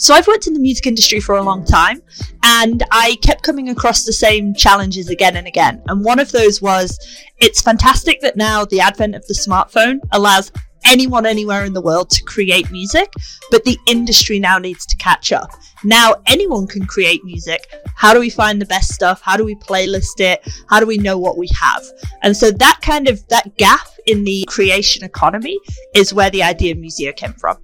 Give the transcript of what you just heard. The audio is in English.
So I've worked in the music industry for a long time and I kept coming across the same challenges again and again. And one of those was it's fantastic that now the advent of the smartphone allows anyone anywhere in the world to create music, but the industry now needs to catch up. Now anyone can create music. How do we find the best stuff? How do we playlist it? How do we know what we have? And so that kind of that gap in the creation economy is where the idea of Musiio came from.